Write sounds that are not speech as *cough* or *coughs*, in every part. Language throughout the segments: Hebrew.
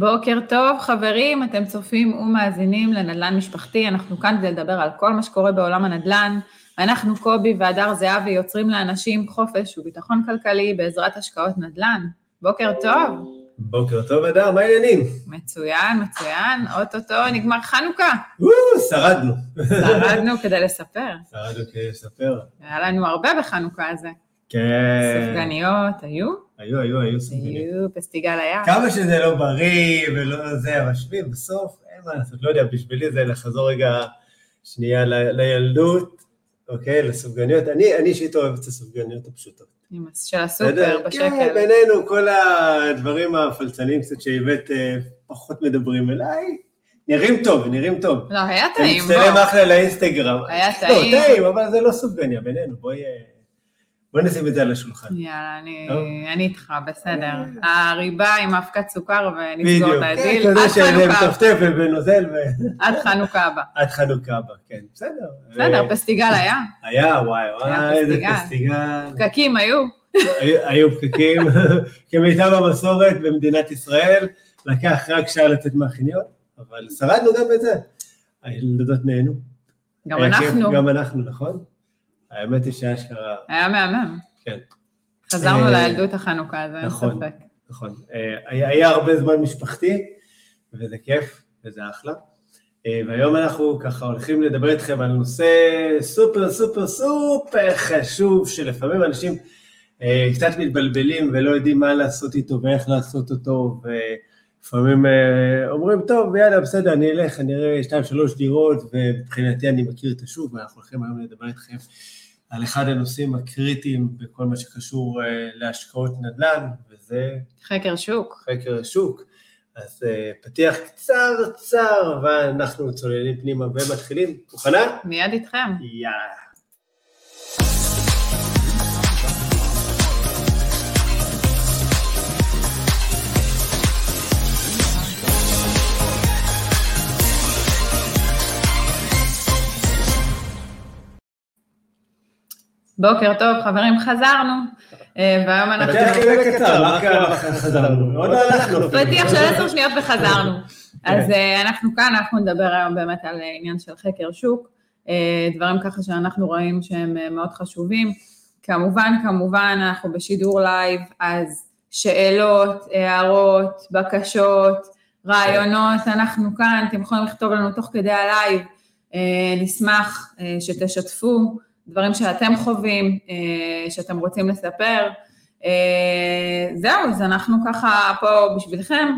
בוקר טוב, חברים, אתם צופים ומאזינים לנדל"ן משפחתי, אנחנו כאן כדי לדבר על כל מה שקורה בעולם הנדל"ן. אנחנו קובי והדר זהבי יוצרים לאנשים חופש וביטחון כלכלי בעזרת השקעות נדל"ן. בוקר טוב. בוקר טוב, אדר, מה העניינים? מצוין, מצוין, אוטוטו נגמר חנוכה. שרדנו. שרדנו כדי לספר. שרדנו כדי לספר. היה לנו הרבה בחנוכה הזה. כן. סופגניות, היו? היו, היו, היו סופגניות. היו, פסטיגל היה. כמה שזה לא בריא ולא זה, אבל שבי, בסוף, אין מה לעשות, לא יודע, בשבילי זה לחזור רגע שנייה ל- לילדות, אוקיי, לסופגניות. אני אני אישית אוהב את הסופגניות הפשוטות. של הסופר בסדר? כן, בשקל. בינינו, כל הדברים הפלצניים קצת שהבאת אה, פחות מדברים אליי, נראים טוב, נראים טוב. לא, היה אני טעים, מצטלם בוא. אחלה לאינסטגרם. היה לא, טעים. טעים, אבל זה לא סופגניה בינינו, בואי... אה, בואי נשים את זה על השולחן. יאללה, אני, טוב. אני איתך, בסדר. הריבה עם האבקת סוכר ונסגור בדיוק. את כן, הדיל. כזה עד שזה חנוכה, מטפטף ונוזל ו- עד חנוכה הבא. עד חנוכה הבא, כן, בסדר. בסדר, ו- פסטיגל היה, היה, וואי, וואי, איזה פסטיגל. פקקים היו. היו- פקקים, *laughs* כמיטב המסורת במדינת ישראל, לקח רק שעה לצאת מהחניון, אבל שרדנו גם את זה. הילדות נהנו. גם אנחנו, גם אנחנו, נכון? האמת היא שאשכרה, היה מהמם. כן. חזרנו אה, לילדות החנוכה, זה אין נכון. ספק. נכון. אה, היה, הרבה זמן משפחתי, וזה כיף, וזה אחלה. אה, והיום אנחנו ככה הולכים לדבר איתכם על נושא סופר סופר סופר חשוב, שלפעמים אנשים קצת מתבלבלים ולא יודעים מה לעשות איתו ואיך לעשות אותו, ולפעמים אומרים, טוב, יאללה, בסדר, אני אלך, אני אראה שתיים, שלוש דירות, ומבחינתי אני מכיר את השוק, ואנחנו הולכים היום לדבר איתכם על אחד הנושאים הקריטיים בכל מה שקשור אה, להשקעות נדל"ן, וזה חקר שוק. חקר השוק. אז uh, פתיח קצרצר, ואנחנו צוללים פנימה ומתחילים. מוכנה? מיד איתכם. יאללה. בוקר טוב, חברים, חזרנו. אה, והיום אנחנו... פתיח כזה קצר, מה קרה חזרנו? עוד לא הלכנו. פתיח של עשר שניות וחזרנו. כן. אז אה, אנחנו כאן, אנחנו נדבר היום באמת על עניין של חקר שוק, אה, דברים ככה שאנחנו רואים שהם מאוד חשובים. כמובן, כמובן, אנחנו בשידור לייב, אז שאלות, הערות, בקשות, רעיונות, אנחנו כאן, אתם יכולים לכתוב לנו תוך כדי הלייב, נשמח שתשתפו דברים שאתם חווים, אה, שאתם רוצים לספר. אה, זהו, אז אנחנו ככה פה בשבילכם,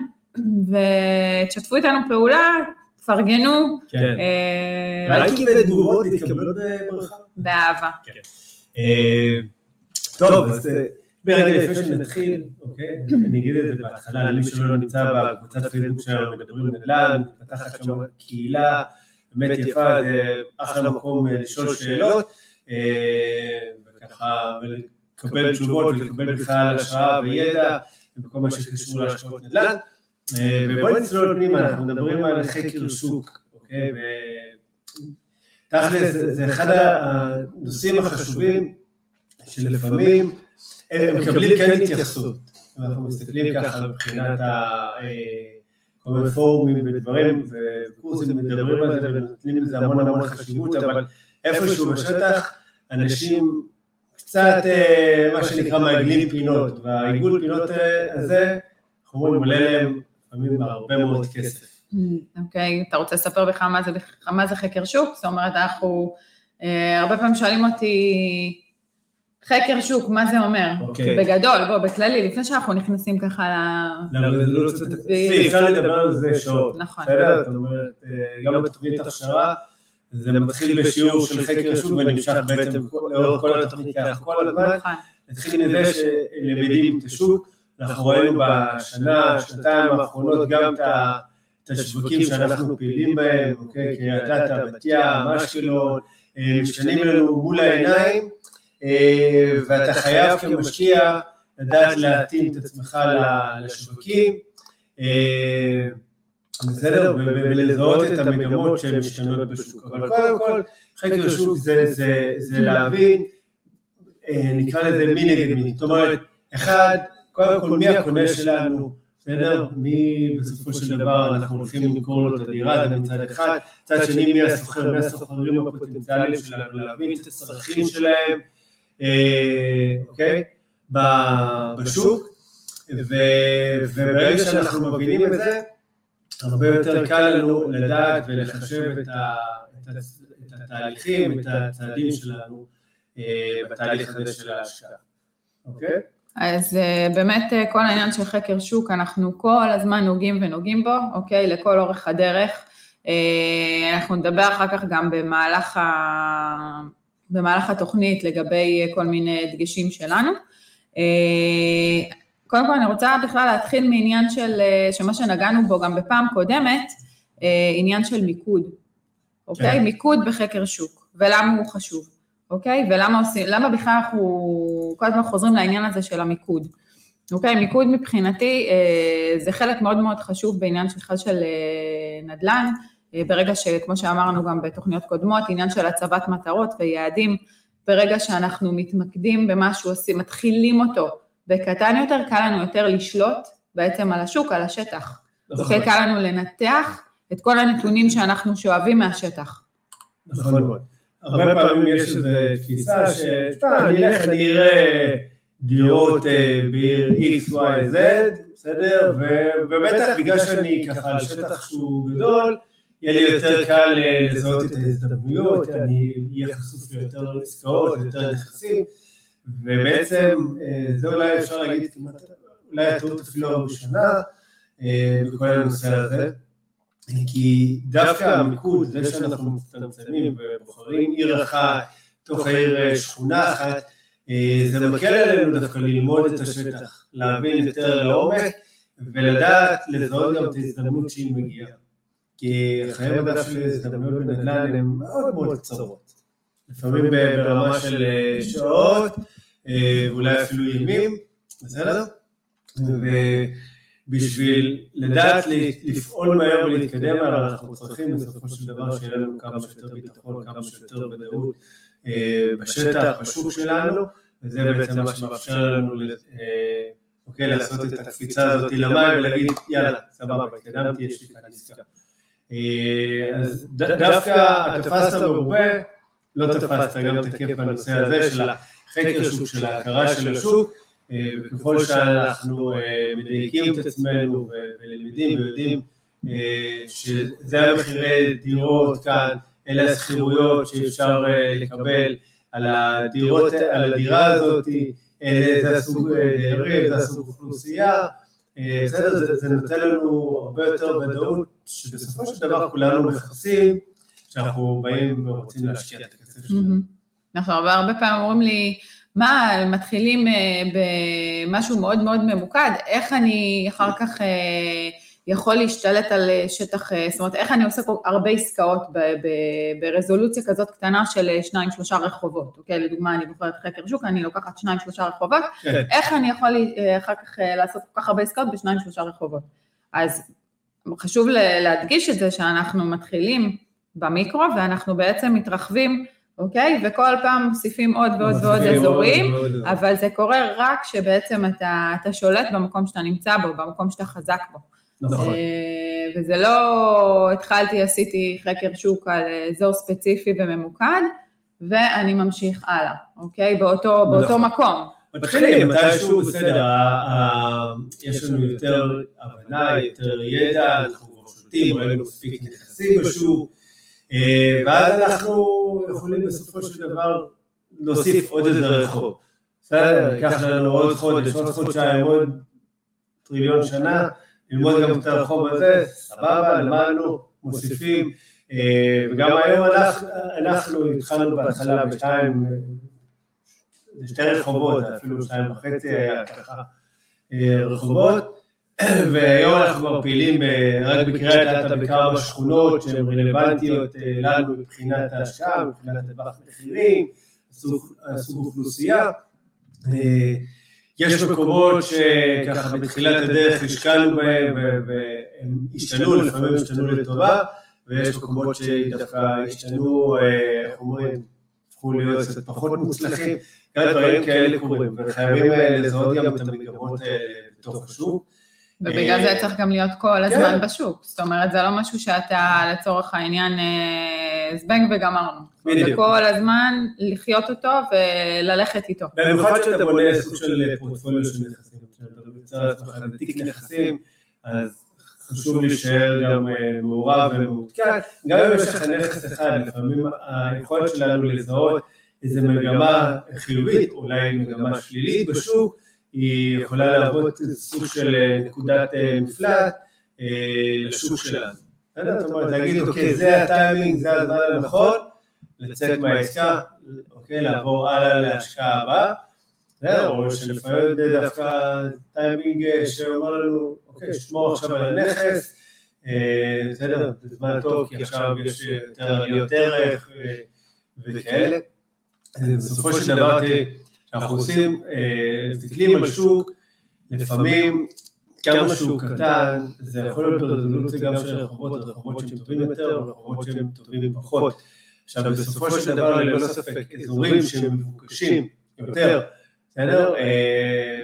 ותשתפו איתנו פעולה, תפרגנו, כן. אה, לייקים ותגובות מתקבלות בברכה. באהבה. אה, טוב, אז ברגע לפני שנתחיל, אוקיי, אני אגיד את זה בהתחלה, למי שלא נמצא בקבוצת פייסבוק שלנו, מדברים נדל"ן, מתפתחת שם קהילה באמת יפה, זה אחלה מקום לשאול שאלות, וככה, ולקבל תשובות, ולקבל בכלל השראה וידע, בכל מה שקשור להשקעות נדל"ן. אה, ובואי נצלול פנימה, אנחנו מדברים על חקר שוק, אוקיי, ותכל'ס זה אחד הנושאים החשובים שלפעמים הם מקבלים כן התייחסות. אנחנו מסתכלים ככה מבחינת ה... אה, כל מיני פורומים ודברים וקורסים מדברים על זה ונותנים לזה המון המון חשיבות, אבל איפשהו בשטח אנשים קצת אה, מה שנקרא מעגלים פינות, והעיגול פינות אה, הזה, אנחנו אומרים, עולה להם לפעמים הרבה מאוד כסף. אוקיי, אתה רוצה לספר בכלל מה זה, מה זה חקר שוק? זאת אומרת, אנחנו, אה, הרבה פעמים שואלים אותי, חקר שוק, מה זה אומר? אוקיי. בגדול, בוא, בכללי, לפני שאנחנו נכנסים ככה ל... זה לא אפשר לדבר על זה שעות. נכון. בסדר? זאת אומרת, גם בתוכנית הכשרה, זה מתחיל בשיעור של חקר השוק ונמשך בעצם לאורך כל התוכנית ככה כל הזמן. נתחיל מזה שלמדים את השוק, אנחנו ראינו בשנה, שנתיים האחרונות גם את השווקים שאנחנו פעילים בהם, אוקיי, קריית אתא, בת ים, אשקלון, אה, משתנים לנו מול העיניים, אה, ואתה חייב כמשקיע לדעת להתאים את עצמך לשווקים, אה, בסדר, ולזהות את המגמות שהן משתנות בשוק. אבל קודם כל, חקר השוק זה- להבין, אה, נקרא לזה מי נגד מי. זאת אומרת, אחד, קודם כל מי הקונה שלנו, בסדר? מי בסופו של דבר אנחנו הולכים למכור לו את הדירה, זה מצד אחד, מצד שני מי הסוחר, מי הסוחרים הפוטנציאליים שלנו, להבין את הצרכים שלהם, אה, אוקיי? בשוק, וברגע שאנחנו מבינים את זה, הרבה יותר קל לנו לדעת ולחשב את התהליכים, את הצעדים שלנו אה, בתהליך הזה של ההשקעה, אוקיי? אז uh, באמת uh, כל העניין של חקר שוק, אנחנו כל הזמן נוגעים ונוגעים בו, אוקיי? לכל אורך הדרך. Uh, אנחנו נדבר אחר כך גם במהלך, ה... במהלך התוכנית לגבי uh, כל מיני דגשים שלנו. קודם כל אני רוצה בכלל להתחיל מעניין של, uh, שמה שנגענו בו גם בפעם קודמת, uh, עניין של מיקוד, אוקיי? כן. מיקוד בחקר שוק, ולמה הוא חשוב. אוקיי? ולמה עושים, למה בכלל אנחנו כל הזמן חוזרים לעניין הזה של המיקוד? אוקיי, מיקוד מבחינתי אה, זה חלק מאוד מאוד חשוב בעניין שלך של אה, נדל"ן, אה, ברגע שכמו שאמרנו גם בתוכניות קודמות, עניין של הצבת מטרות ויעדים, ברגע שאנחנו מתמקדים במשהו, עושים, מתחילים אותו בקטן יותר, קל לנו יותר לשלוט בעצם על השוק, על השטח. נכון. אוקיי, קל לנו לנתח את כל הנתונים שאנחנו שואבים מהשטח. נכון מאוד. הרבה פעמים יש איזו תפיסה ש... אני אלך, אני אראה דירות אה, בעיר X, Y, Z, בסדר? ובטח בגלל שאני ככה על שטח שהוא גדול, יהיה לי יותר קל אה, לזהות את ההזדמנויות, אני אהיה חשוף ליותר עסקאות, ליותר נכסים, ובעצם אה, זה אולי אפשר להגיד, אולי הטעות אפילו הראשונה בכל הנושא הזה. כי דווקא המיקוד, זה שאנחנו מצטמצמים ובוחרים עיר אחת, תוך העיר אה, שכונה אחת, אה, זה מקל עלינו דווקא ללמוד את השטח, להבין יותר לעומק ולדעת לזהות גם את ההזדמנות שהיא מגיעה. כי חיי מדף של הזדמנויות בנדל"ן הן מאוד מאוד קצרות. לפעמים ברמה של אה, שעות, ואולי אפילו ימים, בסדר? בשביל לדעת לפעול מהר ולהתקדם אנחנו צריכים בסופו של דבר שיהיה לנו כמה שיותר ביטחון, כמה שיותר ודאות אה, בשטח, בשוק שלנו, וזה בעצם מה שמאפשר לנו אה, אוקיי, לעשות את הקפיצה הזאת למים ולהגיד יאללה, סבבה, התקדמתי, יש לי כאן עסקה. אה, אז דווקא תפסת מרובה, לא תפסת גם את הכיף בנושא הזה של החקר שוק, של ההכרה של השוק, אה, וככל שאנחנו אה, מדייקים את עצמנו ולמדים ויודעים אה, שזה המחירי דירות כאן, אלה השכירויות שאפשר לקבל על הדירות, על הדירה הזאת, זה הסוג דיירים, זה הסוג אוכלוסייה, בסדר, זה נותן לנו הרבה יותר ודאות, שבסופו של דבר כולנו מכסים, שאנחנו באים ורוצים להשקיע את הכסף שלנו. נכון, והרבה פעמים אומרים לי, מה, מתחילים אה, במשהו מאוד מאוד ממוקד, איך אני אחר כך אה, יכול להשתלט על אה, שטח, זאת אומרת, איך אני עושה הרבה עסקאות ברזולוציה כזאת קטנה של שניים, שלושה רחובות, אוקיי? לדוגמה, אני בוחרת חקר שוק, אני לוקחת שניים, שלושה רחובות, כן. איך אני יכול אחר כך לעשות כל כך הרבה עסקאות בשניים, שלושה רחובות? אז חשוב להדגיש את זה שאנחנו מתחילים במיקרו ואנחנו בעצם מתרחבים אוקיי? וכל פעם מוסיפים עוד ועוד ועוד אזורים, אבל זה קורה רק כשבעצם אתה, אתה שולט במקום שאתה נמצא בו, במקום שאתה חזק בו. נכון. אה, וזה לא התחלתי, עשיתי חקר שוק על אזור ספציפי וממוקד, ואני ממשיך הלאה, אוקיי? באותו, באותו נכון. מקום. מתחילים, מתישהו, בסדר, יש לנו יותר הבנה, יותר ידע, אנחנו שולטים, ראינו מספיק נכסים בשוק, ואז אנחנו יכולים בסופו של דבר להוסיף עוד איזה רחוב. בסדר, ייקח לנו עוד חודש, עוד חודשיים, עוד טריליון שנה, ללמוד גם את הרחוב הזה, סבבה, למדנו, מוסיפים, אה, וגם היום אנחנו התחלנו בהתחלה בשתיים, שתי רחובות, אפילו שתיים וחצי היה ככה אה, רחובות, והיום אנחנו כבר פעילים רק בקריית אתא בכמה שכונות שהן רלוונטיות אה, לנו מבחינת ההשקעה, מבחינת טווח מחירים, סוג אוכלוסייה. אה, יש מקומות שככה בתחילת הדרך השקענו בהם והם השתנו, לפעמים השתנו לטובה, ויש מקומות שדווקא השתנו, אה, איך אומרים, הפכו להיות קצת פחות מוצלחים, גם דברים כאלה קורים, וחייבים לזהות גם את המגמות האלה בתוך השוק. ובגלל זה צריך גם להיות כל כן. הזמן בשוק. זאת אומרת, זה לא משהו שאתה לצורך העניין אה, זבנג וגמרנו. בדיוק. זה כל הזמן לחיות אותו וללכת איתו. במיוחד שאתה בונה סוג של פורטפוליו של נכסים, כשאתה יוצר לעצמך תיק נכסים, אז חשוב להישאר גם אה, מעורב ומעודכן, גם אם יש לך נכס אחד, לפעמים היכולת שלנו לזהות איזה מגמה חיובית, אולי מגמה שלילית בשוק, היא יכולה להוות סוג של אה, נקודת אה, מפלט אה, לשוק שלנו. זאת אומרת, להגיד, אוקיי, זה הטיימינג, זה הזמן הנכון, לצאת מהעסקה, אוקיי, לעבור הלאה להשקעה הבאה. בסדר, או שלפעמים זה דווקא טיימינג שאומר לנו, אוקיי, שמור עכשיו על הנכס, בסדר, זה זמן טוב, כי עכשיו יש יותר עליות ערך וכאלה. בסופו של דבר, כשאנחנו עושים, אה, מסתכלים על שוק, לפעמים כמה שהוא קטן, זה יכול להיות ברזולוציה גם של רחובות, רחובות שהם טובים יותר, ורחובות שהם טובים פחות. עכשיו, בסופו של דבר, ללא ספק, אזורים שהם מבוקשים יותר, בסדר? אה,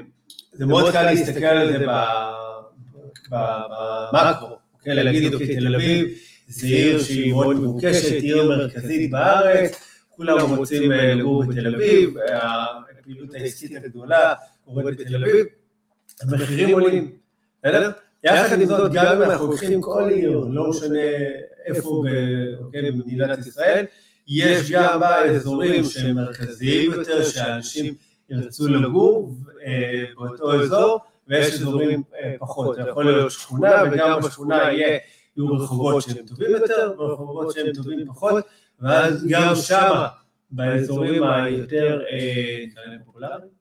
זה מאוד קל להסתכל על זה ב- ב- במקרו, אוקיי? להגיד, אוקיי, תל אביב זה עיר שהיא מאוד מבוקשת, עיר מרכזית בארץ, כולם רוצים אה, לגור בתל אביב, הפעילות העסקית הגדולה קורית בתל אביב, המחירים עולים, בסדר? יחד עם זאת, גם אם אנחנו לוקחים כל עיר, לא משנה איפה ב- אוקיי, במדינת ישראל, יש גם בה אזורים שהם מרכזיים יותר, שאנשים ירצו לגור אה, באותו אזור, ויש אזורים אה, פחות. זה יכול להיות שכונה, וגם בשכונה יהיו רחובות שהם טובים יותר, ורחובות שהם טובים פחות, ואז גם שמה, באזורים היותר אה, כאלה פופולריים.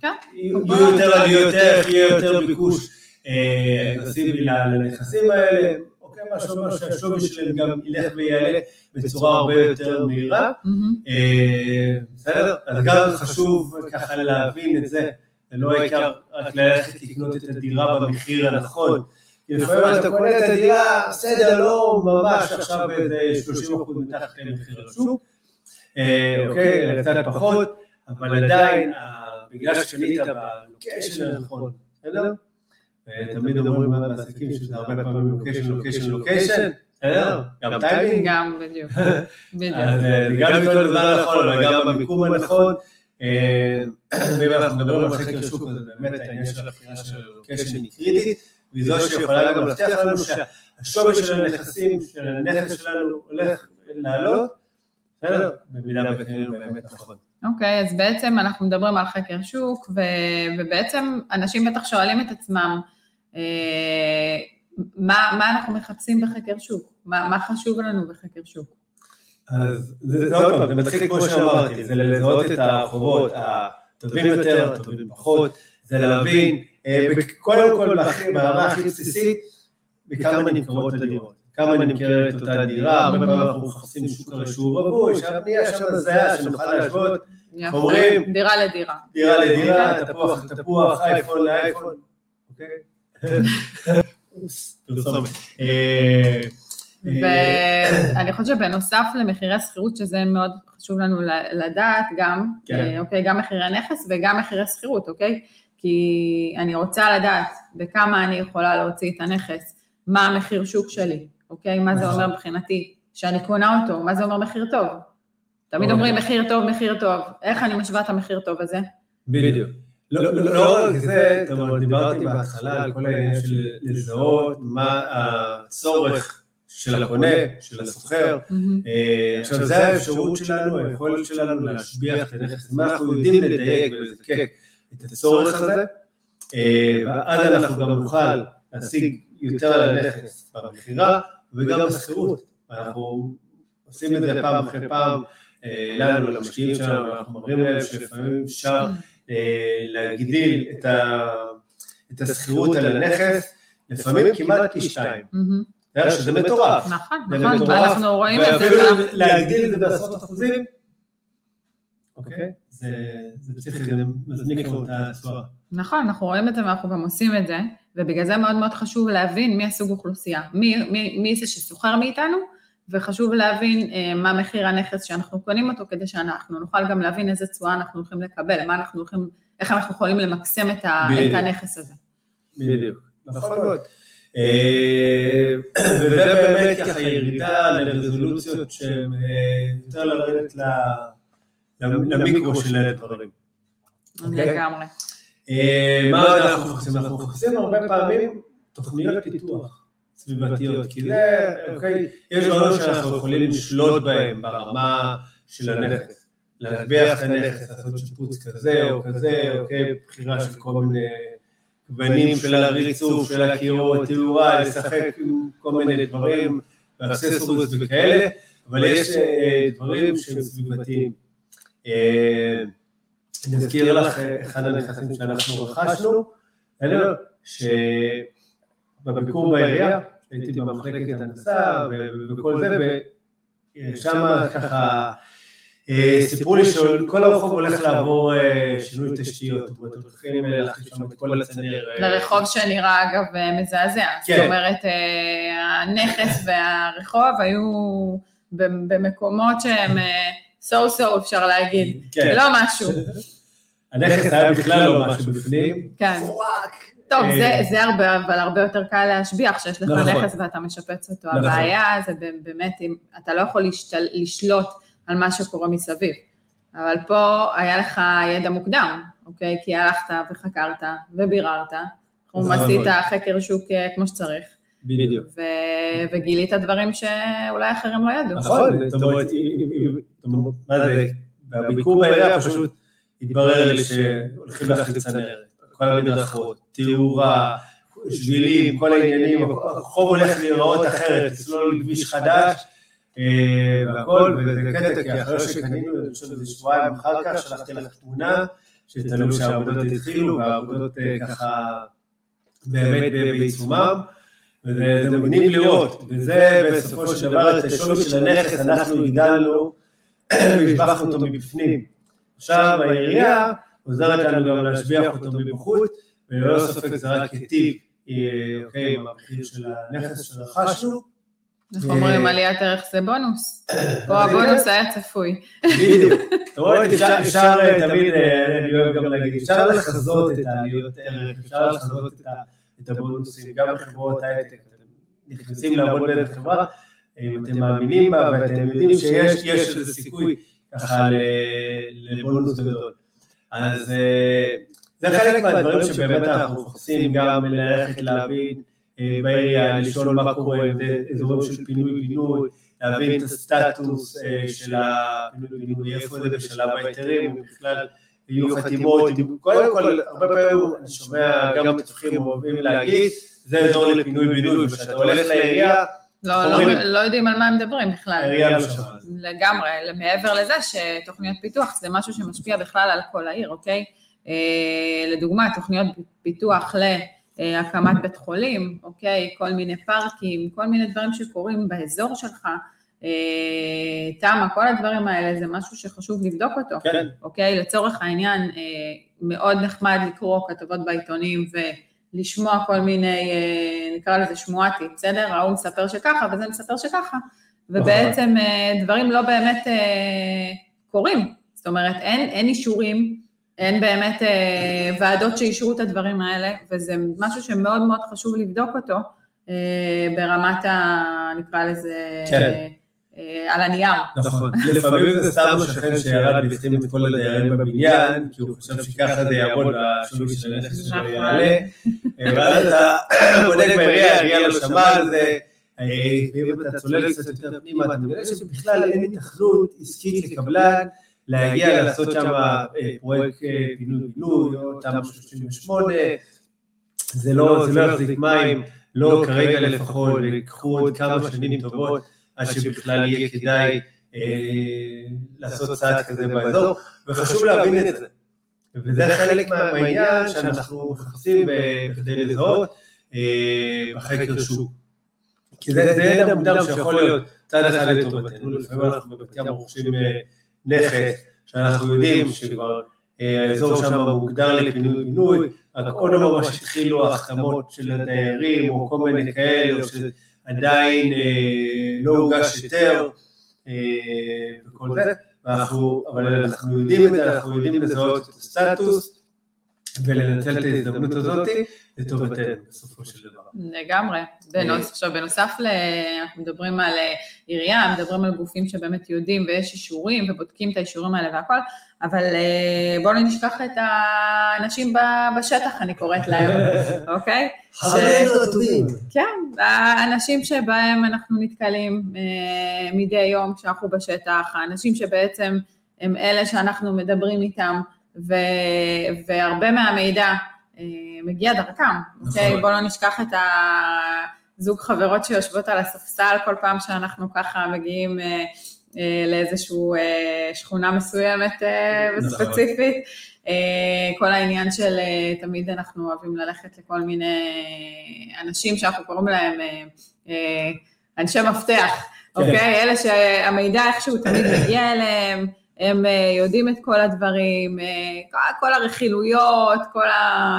כן, יהיו יותר עליות ערך, יהיה יותר ביקוש. אה, אגרסיבי לנכסים האלה, אוקיי, מה שאומר שהשווי שלהם גם ילך ויעלה בצורה הרבה יותר מהירה. אה, בסדר? אז גם חשוב ככה להבין את זה, זה לא העיקר רק ללכת לקנות את הדירה במחיר הנכון. לפעמים אתה קונה את הדירה, בסדר, לא ממש עכשיו באיזה 30 אחוז מתחת למחיר השוק, אה, אוקיי, אלא קצת פחות, אבל עדיין, אה, בגלל שקנית ב location הנכון, בסדר? תמיד אומרים בעסקים שזה הרבה פעמים location, location, location, בסדר? גם טיימינג. גם, בדיוק. *laughs* בדיוק. אז אה, גם לקנות בזמן הנכון, אבל גם במיקום הנכון. אה, ואם אנחנו מדברים על חקר שוק, אז באמת העניין של הבחירה של ה location היא קריטית, והיא זו שיכולה גם להבטיח לנו שהשווי של הנכסים, של הנכס שלנו הולך לעלות, בסדר? במידה וקנינו באמת נכון. אוקיי, אז בעצם אנחנו מדברים על חקר שוק, ו, ובעצם אנשים בטח שואלים את עצמם, אה, מה, מה אנחנו מחפשים בחקר שוק? מה, חשוב לנו בחקר שוק? אז זה זה עוד פעם, זה מצחיק כמו שאמרתי, זה לזהות את החובות הטובים יותר, הטובים פחות, זה להבין, אה, קודם כל ברמה הכי בסיסית, בכמה נמכרות הדירות, כמה נמכרת אותה דירה, הרבה פעמים אנחנו מחפשים שוק הרשור רווי, שהבנייה שם זהה, שנוכל להשוות. אומרים- דירה לדירה. דירה לדירה, תפוח לתפוח, אייפון לאייפון, אוקיי? *laughs* פרסומת. אה, אה, ואני חושבת שבנוסף למחירי שכירות, שזה מאוד חשוב לנו לדעת גם, כן. אה, אוקיי, גם מחירי נכס וגם מחירי שכירות, אוקיי? כי אני רוצה לדעת בכמה אני יכולה להוציא את הנכס, מה המחיר שוק שלי, אוקיי? מה זה נכון. אומר מבחינתי, שאני קונה אותו, מה זה אומר מחיר טוב? תמיד אוקיי. אומרים מחיר טוב, מחיר טוב. איך אני משווה את המחיר טוב הזה? בדיוק. לא, לא, לא רק זה, אומרת, דיברתי בהתחלה על כל העניין של לזהות מה הצורך של הקונה, של הסוחר. אה, עכשיו, זו האפשרות שלנו, היכולת שלנו להשביח את הנכס. אם אנחנו יודעים לדייק ולזקק את הצורך הזה, אה, ואז אנחנו גם נוכל להשיג יותר על הנכס במכירה וגם בשכירות. אנחנו עושים את זה פעם אחרי פעם אה, לנו, למשקיעים שלנו, אנחנו מראים להם שלפעמים אפשר אה, להגדיל את השכירות על הנכס, לפעמים כמעט פי שתיים. שזה מטורף. נכון, נכון, ואנחנו רואים את זה. ואפילו להגדיל את זה בעשרות אחוזים, אוקיי? זה זה צריך, זה מזניק לנו את התשואה. נכון, אנחנו רואים את זה ואנחנו גם עושים את זה, ובגלל זה מאוד מאוד חשוב להבין מי הסוג אוכלוסייה, מי, מי, מי זה שסוחר מאיתנו, וחשוב להבין אה, מה מחיר הנכס שאנחנו קונים אותו, כדי שאנחנו נוכל גם להבין איזה תשואה אנחנו הולכים לקבל, מה אנחנו הולכים, איך אנחנו יכולים למקסם את, ה. את הנכס הזה. בדיוק. נכון מאוד. אה, *coughs* וזה באמת ככה ירידה לרזולוציות שהן אה, יותר לרדת למיקרו של הדברים. לגמרי. אה, מה אנחנו מחפשים? אנחנו מחפשים הרבה פעמים תוכניות פיתוח סביבתיות, כי זה, אוקיי, יש דברים שאנחנו יכולים לשלוט בהם ברמה של הנכס. להטביח את הנכס, לעשות שיפוץ כזה או כזה, אוקיי, בחירה של כל מיני גוונים של הריצוף, של הקירות, תאורה, לשחק עם כל מיני דברים, ואקססוריז וכאלה, אבל יש דברים שהם סביבתיים. אני אזכיר לך אחד הנכסים שאנחנו רכשנו, שבביקור בעירייה, הייתי במחלקת הנדסה וכל זה, ושם *laughs* ככה סיפרו לי שכל הרחוב הולך לעבור שינוי תשתיות, הולכים להכניס שם את כל הצנר. לרחוב שנראה אגב מזעזע, זאת אומרת הנכס והרחוב היו במקומות שהם סו סו אפשר להגיד, לא משהו. *laughs* הנכס היה בכלל לא משהו בפנים. כן. טוב, זה הרבה, אבל הרבה יותר קל להשביח, שיש לך נכס ואתה משפץ אותו. הבעיה זה באמת, אתה לא יכול לשלוט על מה שקורה מסביב. אבל פה היה לך ידע מוקדם, אוקיי? כי הלכת וחקרת וביררת, עשית חקר שוק כמו שצריך. בדיוק. וגילית דברים שאולי אחרים לא ידעו. נכון, זאת אומרת, מה זה, בביקור בעירייה פשוט התברר לי שהולכים להחליט צנרת, כל המדרכות, תאורה, שבילים, כל העניינים, הרחוב הולך להיראות אחרת, לסלול כביש חדש, והכל, וזה קטע, כי אחרי שקנינו, אני חושב שזה שבועיים אחר כך, שלחתי לך תמונה, שתלו שהעבודות התחילו, והעבודות ככה באמת בעיצומם, וזה מגניב לראות, וזה בסופו של דבר את השווי של הנכס, אנחנו הגדלנו והשבחנו אותו מבפנים. עכשיו העירייה עוזרת לנו גם להשביח אותו מבחוץ, וללא ספק זה רק היטיב, אוקיי, עם המחיר של הנכס שרכשנו. איך אומרים, עליית ערך זה בונוס, *coughs* פה הבונוס היה צפוי. בדיוק, *laughs* אתה רואה, אפשר תמיד, אני אוהב גם להגיד, אפשר לחזות את העליות ערך, אפשר לחזות את הבונוסים, גם בחברות הייטק, אתם נכנסים לעבוד דרך חברה, אם אתם מאמינים בה ואתם יודעים שיש איזה סיכוי ככה לבונוס גדול. אז זה חלק מהדברים שבאמת אנחנו מחפשים גם ללכת להבין בעירייה, לשאול מה קורה, אזורים של פינוי-בינוי, להבין את הסטטוס של הפינוי-בינוי, איפה זה בשלב ההיתרים, אם בכלל יהיו חתימות, קודם כל, הרבה פעמים אני שומע גם מתווכים אוהבים להגיד, זה אזור לפינוי-בינוי, וכשאתה הולך לעירייה, לא, לא, לא יודעים על מה הם מדברים בכלל. העירייה לא שמעת. לגמרי, מעבר לזה שתוכניות פיתוח זה משהו שמשפיע בכלל על כל העיר, אוקיי? לדוגמה, תוכניות פיתוח להקמת בית חולים, אוקיי? כל מיני פארקים, כל מיני דברים שקורים באזור שלך, תמה, כל הדברים האלה זה משהו שחשוב לבדוק אותו, כן. אוקיי? לצורך העניין, מאוד נחמד לקרוא כתבות בעיתונים ו... לשמוע כל מיני, נקרא לזה שמועתי, בסדר? ההוא מספר שככה וזה מספר שככה, ובעצם דברים לא באמת קורים. זאת אומרת, אין, אין אישורים, אין באמת ועדות שאישרו את הדברים האלה, וזה משהו שמאוד מאוד חשוב לבדוק אותו ברמת ה... נקרא לזה... כן. על הנייר. נכון, לפעמים זה סתם שכן שירד והחתים את כל הדיירים בבניין, כי הוא חושב שככה זה יעבוד בשווי של הנכס שלו יעלה, ואז אתה *laughs* בודק בעירייה, העירייה לא שמע על זה, ואם אתה צולל קצת יותר פנימה, אתה מבין שבכלל אין התאחדות עסקית לקבלן, להגיע לעשות שם פרויקט פינוי-בינוי, או תמ"א 38, זה לא יחזיק מים, לא כרגע לפחות, ויקחו עוד כמה שנים טובות. עד שבכלל יהיה כדאי לעשות צעד כזה באזור, וחשוב להבין את זה. וזה חלק מהעניין שאנחנו מחפשים כדי לזהות בחקר שוק. כי זה ידע מוקדם שיכול להיות צד אחד לטובתנו, לפעמים אנחנו בבת ים רוכשים נכס, שאנחנו יודעים שכבר האזור שם מוגדר לפינוי-בינוי, רק עוד לא ממש התחילו ההחתמות של הדיירים, או כל מיני כאלה, עדיין לא הוגש היתר וכל זה, אבל אנחנו יודעים את זה, אנחנו יודעים לזהות את הסטטוס, ולנצל את ההזדמנות הזאת לטובתנו בסופו של דבר. לגמרי. עכשיו, בנוסף, ל... אנחנו מדברים על אה, עירייה, מדברים על גופים שבאמת יודעים ויש אישורים ובודקים את האישורים האלה והכל, אבל אה, בואו לא נשכח את האנשים בשטח, אני קוראת להם, *laughs* אוקיי? חברים הטובים. כן, האנשים שבהם אנחנו נתקלים אה, מדי יום כשאנחנו בשטח, האנשים שבעצם הם אלה שאנחנו מדברים איתם, ו, והרבה מהמידע אה, מגיע דרכם, אוקיי? נכון. בואו לא נשכח את הזוג חברות שיושבות על הספסל כל פעם שאנחנו ככה מגיעים אה, לאיזושהי שכונה מסוימת נכון. ספציפית. כל העניין של תמיד אנחנו אוהבים ללכת לכל מיני אנשים שאנחנו קוראים להם אנשי מפתח, כן. אוקיי? אלה שהמידע איכשהו תמיד מגיע אליהם. הם אה, יודעים את כל הדברים, אה, כל הרכילויות, כל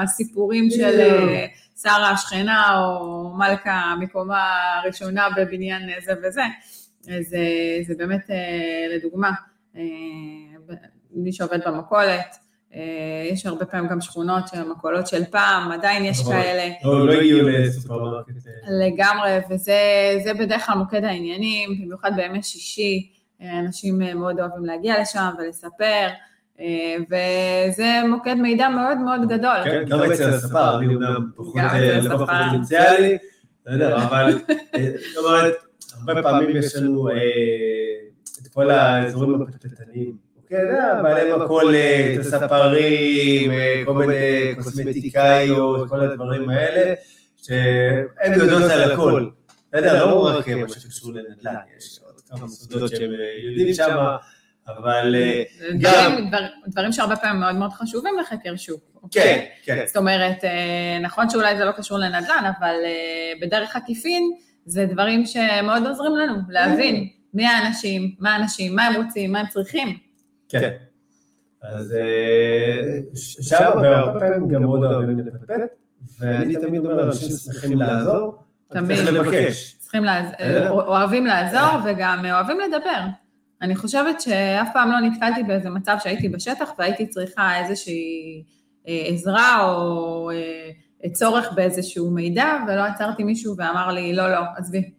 הסיפורים של אה, שרה השכנה או מלכה מקומה ראשונה בבניין זה וזה. אז זה באמת לדוגמה, מי שעובד במכולת, יש הרבה פעמים גם שכונות של מכולות של פעם, עדיין יש. כאלה. לא, לא הגיעו לסופרמרקט. לגמרי, וזה בדרך כלל מוקד העניינים, במיוחד בימי שישי. אנשים אה, מאוד אוהבים להגיע לשם ולספר, אה, וזה מוקד מידע מאוד מאוד גדול. כן, גם אצל הספר, אני אומנם פחות לקוח פוטנציאלי, בסדר, אבל זאת אומרת, הרבה פעמים יש לנו את כל האזורים הפטנטניים. כן, בעלי מכולת, הספרים, כל מיני קוסמטיקאיות, כל הדברים האלה, שהן יודעות על הכל. בסדר, לא רק מה שקשור לנדל"ן, יש כמה סודות שהם אה, יודעים שם, אבל אה, גם... דברים שהרבה פעמים מאוד מאוד חשובים לחקר שוק. אוקיי? כן, כן. זאת אומרת, אה, נכון שאולי זה לא קשור לנדל"ן, אבל בדרך עקיפין זה דברים שמאוד עוזרים לנו להבין מי האנשים, מה האנשים, מה הם רוצים, מה הם צריכים. כן. אז שם הרבה פעמים גם מאוד אוהבים לפטפט, ואני תמיד אומר, אנשים שמחים לעזור, תמיד. צריך לבקש. צריכים לעזור, אוהבים לעזור וגם אוהבים לדבר. אני חושבת שאף פעם לא נתקלתי באיזה מצב שהייתי בשטח והייתי צריכה איזושהי אה, עזרה או אה, צורך באיזשהו מידע, ולא עצרתי מישהו ואמר לי, לא, לא, עזבי,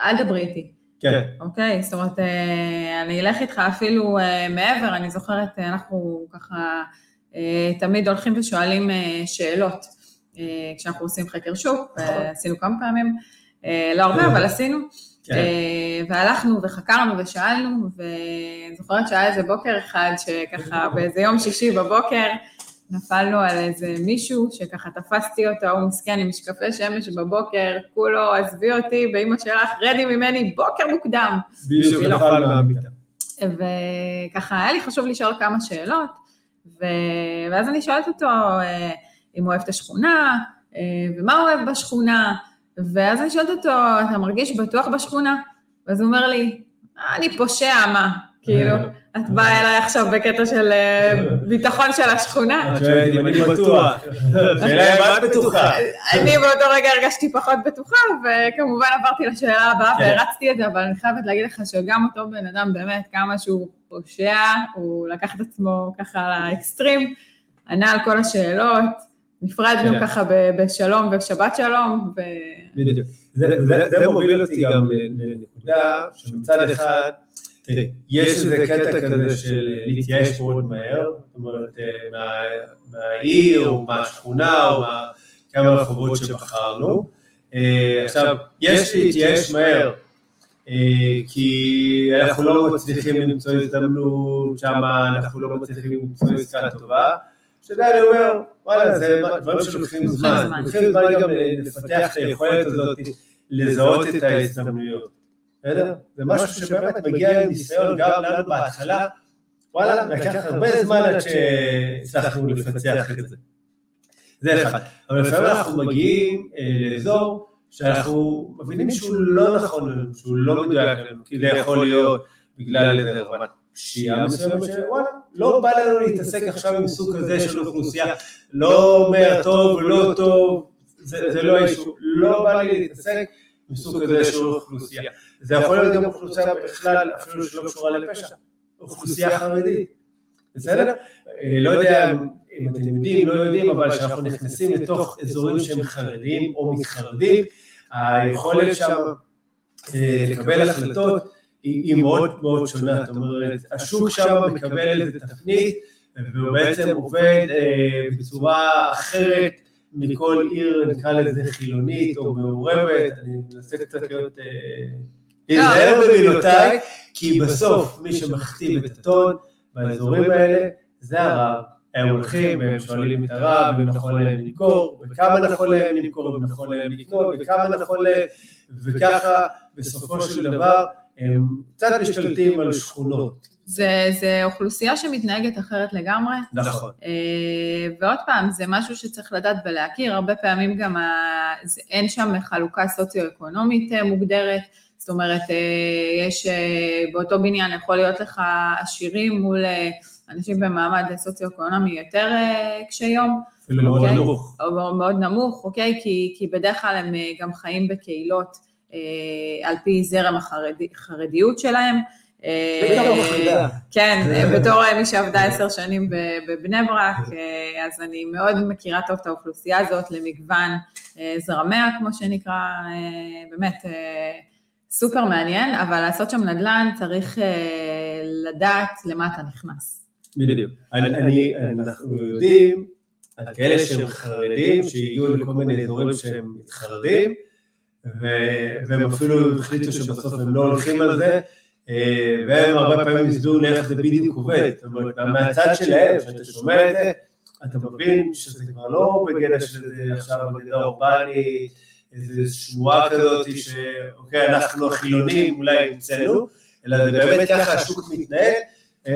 אל דברי איתי. כן. אוקיי, זאת אומרת, אה, אני אלך איתך אפילו מעבר, אני זוכרת, אנחנו ככה תמיד הולכים ושואלים שאלות כשאנחנו עושים חקר שוק, ועשינו כמה פעמים. אה, לא הרבה, אבל עשינו. כן. אה, והלכנו וחקרנו ושאלנו, וזוכרת שהיה איזה בוקר אחד שככה *laughs* באיזה יום שישי בבוקר נפלנו על איזה מישהו שככה תפסתי אותו, הוא מסכן עם משקפי שמש בבוקר, כולו עזבי אותי, באמא שלך, רדי ממני, בוקר מוקדם. בדיוק נפל מהמיטה. וככה היה לי חשוב לשאול כמה שאלות, ו... ואז אני שואלת אותו אה, אם הוא אוהב את השכונה, ומה הוא אוהב בשכונה, ואז אני שואלת אותו, אתה מרגיש בטוח בשכונה? ואז הוא אומר לי, אני פושע, מה? כאילו, *laughs* את באה אליי עכשיו בקטע של אה, ביטחון של השכונה. את שואלת אם אני בטוח. *laughs* שאלה אם את בטוחה. אני באותו רגע הרגשתי פחות בטוחה, וכמובן עברתי לשאלה הבאה כן. והרצתי את זה, אבל אני חייבת להגיד לך שגם אותו בן אדם, באמת, כמה שהוא פושע, הוא לקח את עצמו ככה לאקסטרים, ענה על כל השאלות. נפרדנו כן. ככה בשלום ובשבת שלום. בדיוק. זה מוביל אותי גם לנקודה שמצד אחד, יש איזה קטע כזה של להתייאש מאוד מהר, זאת אומרת, אה, מהעיר או מהשכונה או מכמה רחובות שבחרנו. אה, עכשיו, יש להתייאש מהר, אה, כי אנחנו לא מצליחים למצוא הזדמנות שם, אנחנו לא מצליחים למצוא עסקה טובה. שאתה אני אומר, וואלה, זה דברים שלוקחים זמן, לוקחים זמן גם לפתח את היכולת הזאת, לזהות את ההזדמנויות, בסדר? זה משהו שבאמת מגיע עם ניסיון גם לנו בהתחלה, וואלה, לקח הרבה זמן עד שהצלחנו לפצח את זה. זה אחד. אבל לפעמים אנחנו מגיעים אה, לאזור שאנחנו מבינים שהוא לא נכון שהוא לא מדויק לנו, כי זה יכול להיות בגלל איזה רמת פשיעה מסוימת שוואלה, לא בא לנו להתעסק עכשיו עם סוג כזה של אוכלוסייה, לא אומר טוב, לא טוב, זה לא אישו, לא בא לי להתעסק עם סוג כזה של אוכלוסייה. זה יכול להיות גם אוכלוסייה בכלל, אפילו שלא קשורה לפשע, אוכלוסייה חרדית. בסדר? לא יודע אם אתם יודעים, לא יודעים, אבל כשאנחנו נכנסים לתוך אזורים שהם חרדים או מתחרדים, היכולת שם לקבל החלטות היא מאוד מאוד שונה, זאת אומרת, השוק שם מקבל את התפנית, והוא בעצם עובד בצורה אחרת מכל עיר, נקרא לזה חילונית או מעורבת, אני מנסה קצת להיות... להיזהר במילותיי, כי בסוף מי שמכתיב את הטון באזורים האלה זה הרב. הם הולכים והם שואלים את הרב אם נכון להם למכור, וכמה נכון להם למכור, אם נכון להם לקנות, וכמה נכון להם, וככה בסופו של דבר הם קצת משתלטים על שכונות. זה, זה אוכלוסייה שמתנהגת אחרת לגמרי. נכון. ועוד פעם, זה משהו שצריך לדעת ולהכיר, הרבה פעמים גם ה... אין שם חלוקה סוציו-אקונומית מוגדרת, זאת אומרת, יש, באותו בניין יכול להיות לך עשירים מול אנשים במעמד סוציו-אקונומי יותר קשי יום. אפילו מאוד אוקיי? נמוך. או מאוד נמוך, אוקיי? כי, כי בדרך כלל הם גם חיים בקהילות על פי זרם החרדיות שלהם. כן, בתור מי שעבדה עשר שנים בבני ברק, אז אני מאוד מכירה טוב את האוכלוסייה הזאת למגוון זרמיה, כמו שנקרא, באמת סופר מעניין, אבל לעשות שם נדל"ן צריך לדעת למה אתה נכנס. בדיוק. אנחנו יודעים על כאלה שהם חרדים, שהגיעו לכל מיני אזורים שהם מתחרדים, והם אפילו החליטו שבסוף הם לא הולכים על זה, והם הרבה פעמים הסבירו לי איך זה בדיוק עובד, זאת אומרת, מהצד שלהם, כשאתה שומע את זה, אתה מבין שזה כבר לא בגלל שזה עכשיו בגלל אורבני, איזו שמועה כזאת שאוקיי, אנחנו החילונים אולי המצאנו, אלא זה באמת ככה השוק מתנהל.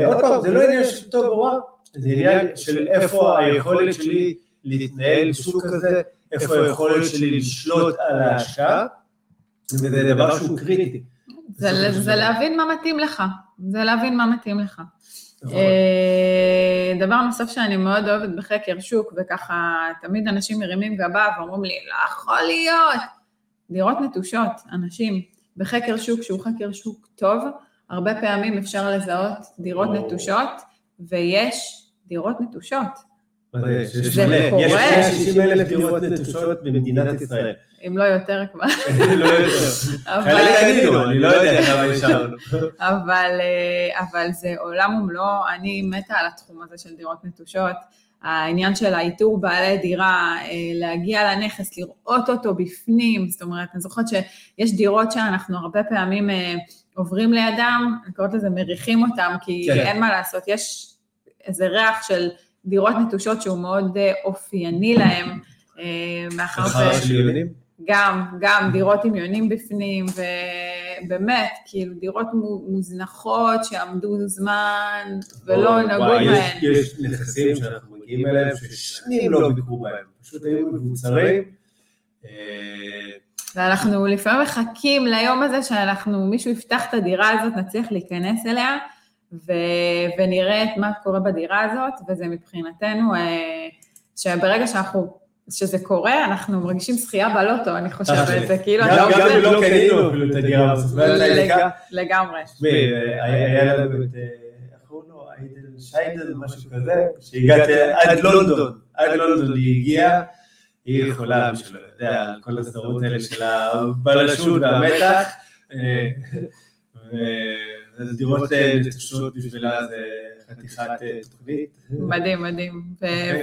עוד פעם, זה לא עניין של טוב או רע, זה עניין של איפה היכולת שלי להתנהל בשוק הזה, איפה היכולת שלי לשלוט על ההשקעה, וזה דבר שהוא קריטי. זה להבין מה מתאים לך, זה להבין מה מתאים לך. דבר נוסף שאני מאוד אוהבת בחקר שוק, וככה תמיד אנשים מרימים גבה ואומרים לי, לא יכול להיות. דירות נטושות, אנשים, בחקר שוק שהוא חקר שוק טוב, הרבה פעמים אפשר לזהות דירות נטושות, ויש דירות נטושות. זה קורה. יש 160 אלף דירות נטושות במדינת ישראל. אם לא יותר כבר. *laughs* לא יותר. אני לא יודע כמה יש לנו. אבל זה עולם ומלואו, אני מתה על התחום הזה של דירות נטושות. העניין של האיתור בעלי דירה, להגיע לנכס, לראות אותו בפנים, זאת אומרת, אני זוכרת שיש דירות שאנחנו הרבה פעמים עוברים לידם, אני קוראת לזה מריחים אותם, כי אין מה לעשות, יש איזה ריח של דירות נטושות שהוא מאוד אופייני להם, מאחר ש... גם, גם דירות עם יונים בפנים, ובאמת, כאילו דירות מוזנחות שעמדו זמן ולא נגעו בהן. יש נכסים שאנחנו מגיעים אליהם ששנים לא ביקרו בהם, פשוט היו מבוצרים. ואנחנו לפעמים מחכים ליום הזה שאנחנו, מישהו יפתח את הדירה הזאת, נצליח להיכנס אליה, ו- ונראה את מה קורה בדירה הזאת, וזה מבחינתנו, שברגע שאנחנו, שזה קורה, אנחנו מרגישים זכייה בלוטו, אני חושבת, זה כאילו... גם אם לא קנינו אפילו את הדירה הזאת. לגמרי. היה לנו את, איך קוראים לו, איידל שיידל, משהו כזה, שהגעתי עד לונדון, עד לונדון היא הגיעה, היא יכולה, מי שלא יודע, כל הסדרות האלה של הבלשות והמתח, *laughs* וזה דירות נטושות בשבילה, זה חתיכת תוכנית. מדהים, מדהים.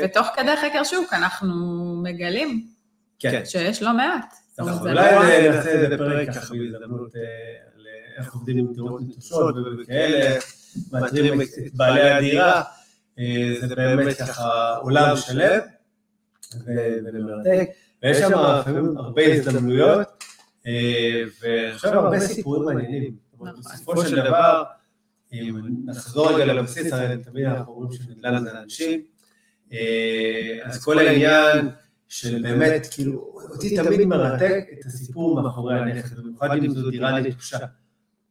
ותוך כדי חקר שוק אנחנו מגלים שיש לא מעט. אולי נעשה איזה פרק ככה בהזדמנות על איך עובדים עם דירות נטושות וכאלה, מאתרים את בעלי הדירה, זה באמת ככה עולם שלם. ומרתק, ויש שם לפעמים הרבה הזדמנויות, ועכשיו הרבה סיפורים מעניינים. בסופו של דבר, אם נחזור רגע לבסיס, הרי תמיד אנחנו אומרים שנדל"ן זה אנשים, אז כל העניין של באמת, כאילו, אותי תמיד מרתק את הסיפור מאחורי הנכס, במיוחד אם זו דירה נטושה.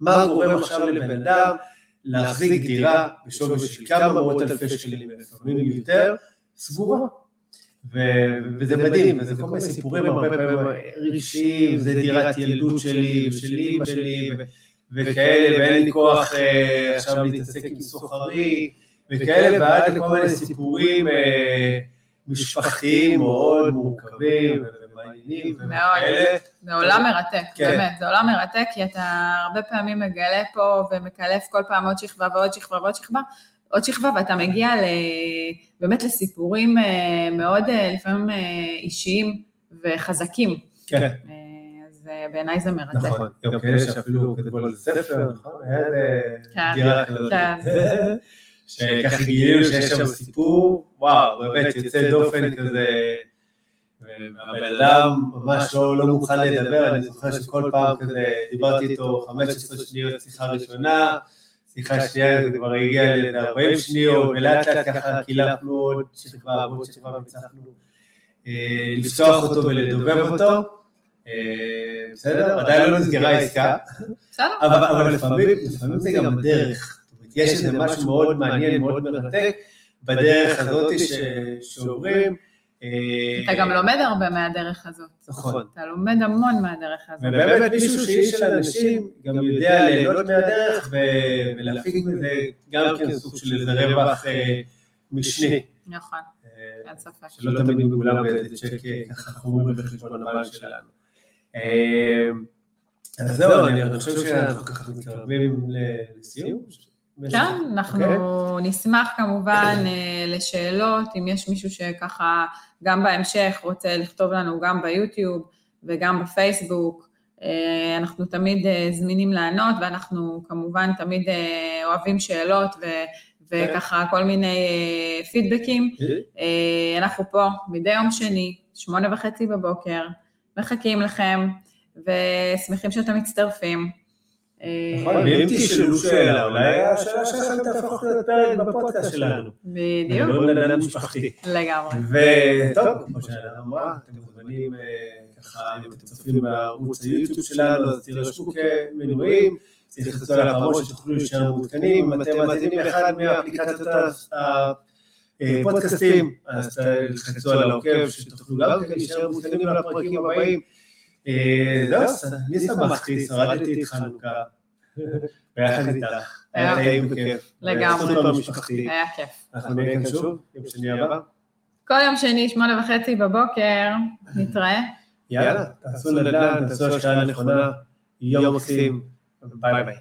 מה גורם עכשיו לבן אדם להחזיק דירה בשווי של כמה מאות אלפי שקלים, ולפעמים יותר, סגורה. וזה מדהים, וזה כל מיני סיפורים הרבה פעמים רגשיים, זה דירת ילדות שלי, ושל אימא שלי, וכאלה, ואין לי כוח עכשיו להתעסק עם סוחרי, וכאלה, ועד לכל מיני סיפורים אה, משפחתיים מאוד מורכבים ומעניינים וכאלה. זה עולם מרתק, כן. באמת, זה עולם מרתק, כי אתה הרבה פעמים מגלה פה ומקלף כל פעם עוד שכבה ועוד שכבה ועוד שכבה, עוד שכבה, ואתה מגיע ל... באמת לסיפורים אה, מאוד אה, לפעמים אה, אישיים וחזקים. כן, אה, אה, בעיניי זה מרתק. נכון. גם כאלה שאפילו כתבו על ספר, נכון? היה איזה כן, דירה כזאת. כן. *laughs* שככה גילינו שיש שם סיפור, וואו, באמת יוצא דופן כזה, והבן אדם ממש לא לא מוכן לדבר, אני זוכר שכל פעם כזה דיברתי איתו 15 שניות שיחה ראשונה, שיחה שנייה זה כבר הגיע ל-40 שניות, ולאט לאט ככה קילפנו עוד שכבה ועוד שכבה והצלחנו אה, לפתוח אותו ולדובב אותו. אה, בסדר? עדיין לא נסגרה העסקה, בסדר, אבל, אבל לפעמים, זה גם אומרת, יש איזה משהו מאוד מעניין, מאוד מרתק, בדרך הזאת ש, שעוברים. אה, אתה גם לומד הרבה מהדרך הזאת. נכון. אתה לומד המון מהדרך הזאת. ובאמת מישהו שאיש של אנשים גם יודע ליהנות מהדרך ולהפיק מזה גם כן סוג של איזה רווח אה, משני. נכון, אין ספק. שלא תמיד מגולם באיזה צ'ק ככה חמור בחשבון הבנק שלנו. אה, אז זהו, אני אני חושב שאנחנו ככה מתקרבים לסיום. כן, אנחנו אוקיי. נשמח כמובן אה, לשאלות, אם יש מישהו שככה גם בהמשך רוצה לכתוב לנו גם ביוטיוב וגם בפייסבוק. אה, אנחנו תמיד אה, זמינים לענות, ואנחנו כמובן תמיד אוהבים שאלות ו- וככה כל מיני פידבקים. אה, אנחנו פה מדי יום שני, שמונה וחצי בבוקר, מחכים לכם, ושמחים שאתם מצטרפים. אה, נכון, ואם תשאלו שאלה, אולי השאלה שלכם תהפוך להיות פרק בפודקאסט שלנו. בדיוק, מדברים על אדם משפחתי. לגמרי. וטוב, כמו שאלה אמרה, אתם מוזמנים אה, ככה, אם אתם צופים בערוץ היוטיוב שלנו, אז תירשמו כמנויים, תלחצו על הפעמות שתוכלו להישאר מעודכנים, אם אתם מאזינים לאחד מהאפליקציות ה- הפודקאסטים, אז תלחצו על העוקב, שתוכלו גם כן להישאר מעודכנים על הפרקים הבאים. אה, זהו, אז אני שמחתי, שרדתי את חנוכה, *laughs* ביחד איתך, היה טעים וכיף. לגמרי. היה כיף. אנחנו נהיה כאן שוב, יום שני הבא. כל יום שני, שמונה וחצי בבוקר, *laughs* נתראה. יאללה, תעשו נדל"ן, תעשו השקעה נכונה, יום מקסים, ביי ביי.